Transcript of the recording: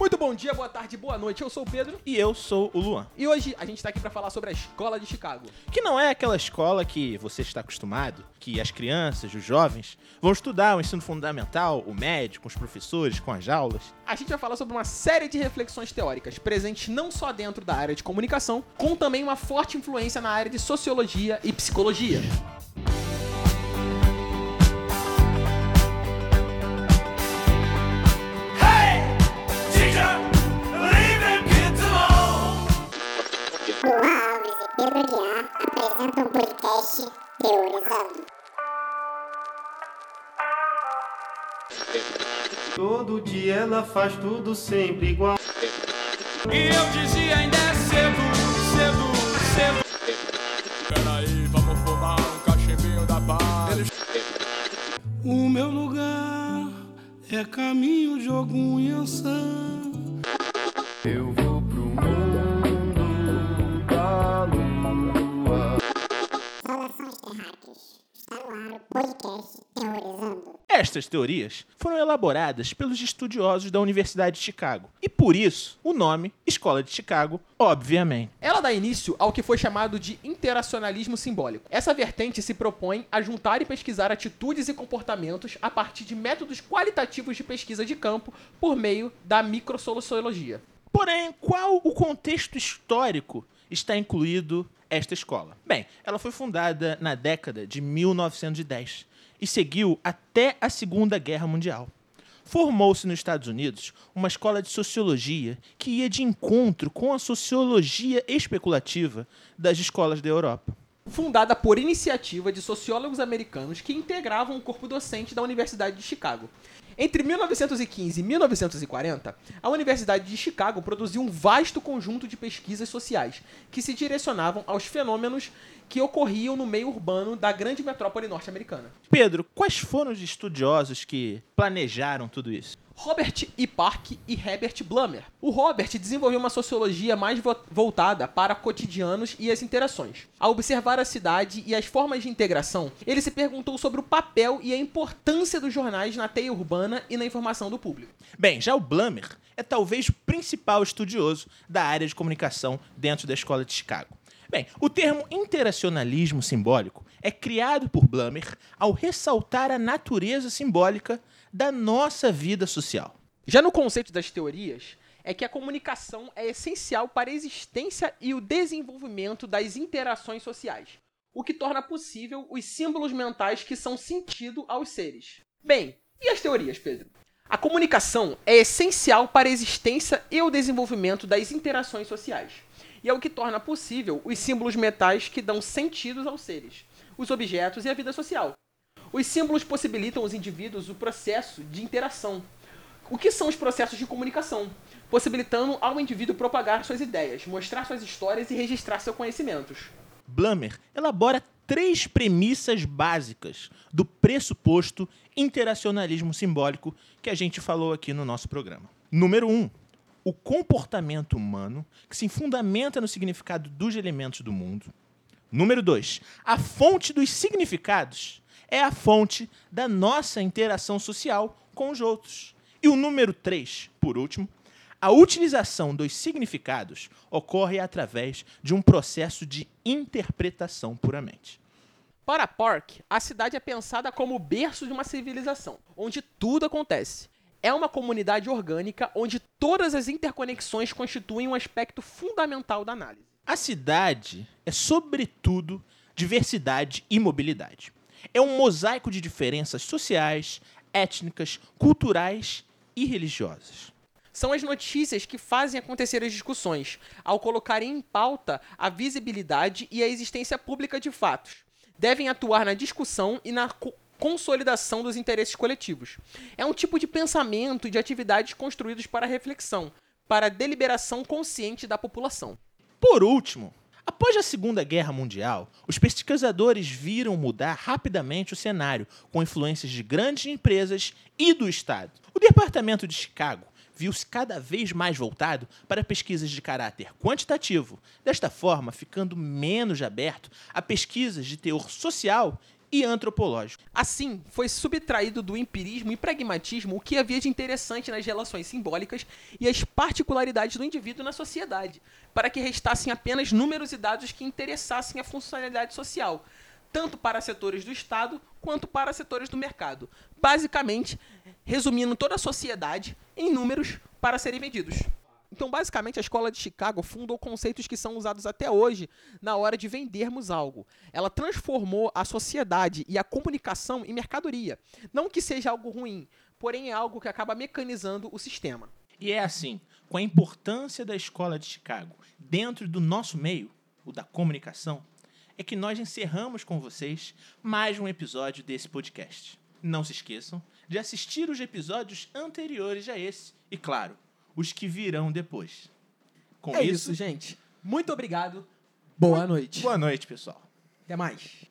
Muito bom dia, boa tarde, boa noite. Eu sou o Pedro E eu sou o Luan. e hoje a gente tá aqui pra falar sobre a escola de Chicago. Que não é aquela escola que você está acostumado, que as crianças, os jovens, vão estudar o ensino fundamental, o médio, com os professores, com as aulas. A gente vai falar sobre uma série de reflexões teóricas presentes não só dentro da área de comunicação, com também uma forte influência na área de sociologia e psicologia. Pedro Guiar apresentam o podcast Teorizando. Todo dia ela faz tudo sempre igual. E eu dizia ainda é cedo, cedo, cedo. Peraí, vamos fumar um cachimbinho da paz. O meu lugar é caminho, jogo, unhação. Eu vou Estas teorias foram elaboradas pelos estudiosos da Universidade de Chicago. E por isso, o nome Escola de Chicago, obviamente. Ela dá início ao que foi chamado de interacionalismo simbólico. Essa vertente se propõe a juntar e pesquisar atitudes e comportamentos a partir de métodos qualitativos de pesquisa de campo por meio da microsociologia. Porém, qual o contexto histórico está incluído esta escola? Bem, ela foi fundada na década de 1910 e seguiu até a Segunda Guerra Mundial. Formou-se nos Estados Unidos uma escola de sociologia que ia de encontro com a sociologia especulativa das escolas da Europa. fundada por iniciativa de sociólogos americanos que integravam o corpo docente da Universidade de Chicago. Entre 1915 e 1940, a Universidade de Chicago produziu um vasto conjunto de pesquisas sociais que se direcionavam aos fenômenos que ocorriam no meio urbano da grande metrópole norte-americana. Pedro, quais foram os estudiosos que planejaram tudo isso? Robert E. Park e Herbert Blumer. O Robert desenvolveu uma sociologia mais vo- voltada para cotidianos e as interações. Ao observar a cidade e as formas de integração, ele se perguntou sobre o papel e a importância dos jornais na teia urbana e na informação do público. Bem, já o Blumer é talvez o principal estudioso da área de comunicação dentro da escola de Chicago. Bem, o termo interacionalismo simbólico é criado por Blumer ao ressaltar a natureza simbólica da nossa vida social. Já no conceito das teorias, é que a comunicação é essencial para a existência e o desenvolvimento das interações sociais, o que torna possível os símbolos mentais que são sentido aos seres. Bem, e as teorias, Pedro? A comunicação é essencial para a existência e o desenvolvimento das interações sociais, e é o que torna possível os símbolos mentais que dão sentidos aos seres, os objetos e a vida social. Os símbolos possibilitam aos indivíduos o processo de interação. O que são os processos de comunicação? Possibilitando ao indivíduo propagar suas ideias, mostrar suas histórias e registrar seus conhecimentos. Blumer elabora três premissas básicas do pressuposto interacionalismo simbólico que a gente falou aqui no nosso programa. Número um, o comportamento humano que se fundamenta no significado dos elementos do mundo. Número 2. A fonte dos significados é a fonte da nossa interação social com os outros. E o número 3, por último, a utilização dos significados ocorre através de um processo de interpretação puramente. Para Park, a cidade é pensada como o berço de uma civilização, onde tudo acontece. É uma comunidade orgânica onde todas as interconexões constituem um aspecto fundamental da análise. A cidade é, sobretudo, diversidade e mobilidade. É um mosaico de diferenças sociais, étnicas, culturais e religiosas. São as notícias que fazem acontecer as discussões, ao colocarem em pauta a visibilidade e a existência pública de fatos. Devem atuar na discussão e na consolidação dos interesses coletivos. É um tipo de pensamento e de atividades construídos para reflexão, para deliberação consciente da população. Por último, após a Segunda Guerra Mundial, os pesquisadores viram mudar rapidamente o cenário, com influências de grandes empresas e do Estado. O Departamento de Chicago viu-se cada vez mais voltado para pesquisas de caráter quantitativo, desta forma ficando menos aberto a pesquisas de teor social e antropológico. Assim, foi subtraído do empirismo e pragmatismo o que havia de interessante nas relações simbólicas e as particularidades do indivíduo na sociedade, para que restassem apenas números e dados que interessassem a funcionalidade social, tanto para setores do Estado quanto para setores do mercado. Basicamente, resumindo toda a sociedade em números para serem vendidos. Então, basicamente, a escola de Chicago fundou conceitos que são usados até hoje na hora de vendermos algo. Ela transformou a sociedade e a comunicação em mercadoria. Não que seja algo ruim, porém é algo que acaba mecanizando o sistema. E é assim, com a importância da escola de Chicago dentro do nosso meio, o da comunicação, é que nós encerramos com vocês mais um episódio desse podcast. Não se esqueçam de assistir os episódios anteriores a esse e, claro, os que virão depois. Com é isso, gente. Muito obrigado. Boa noite. Boa noite, pessoal. Até mais.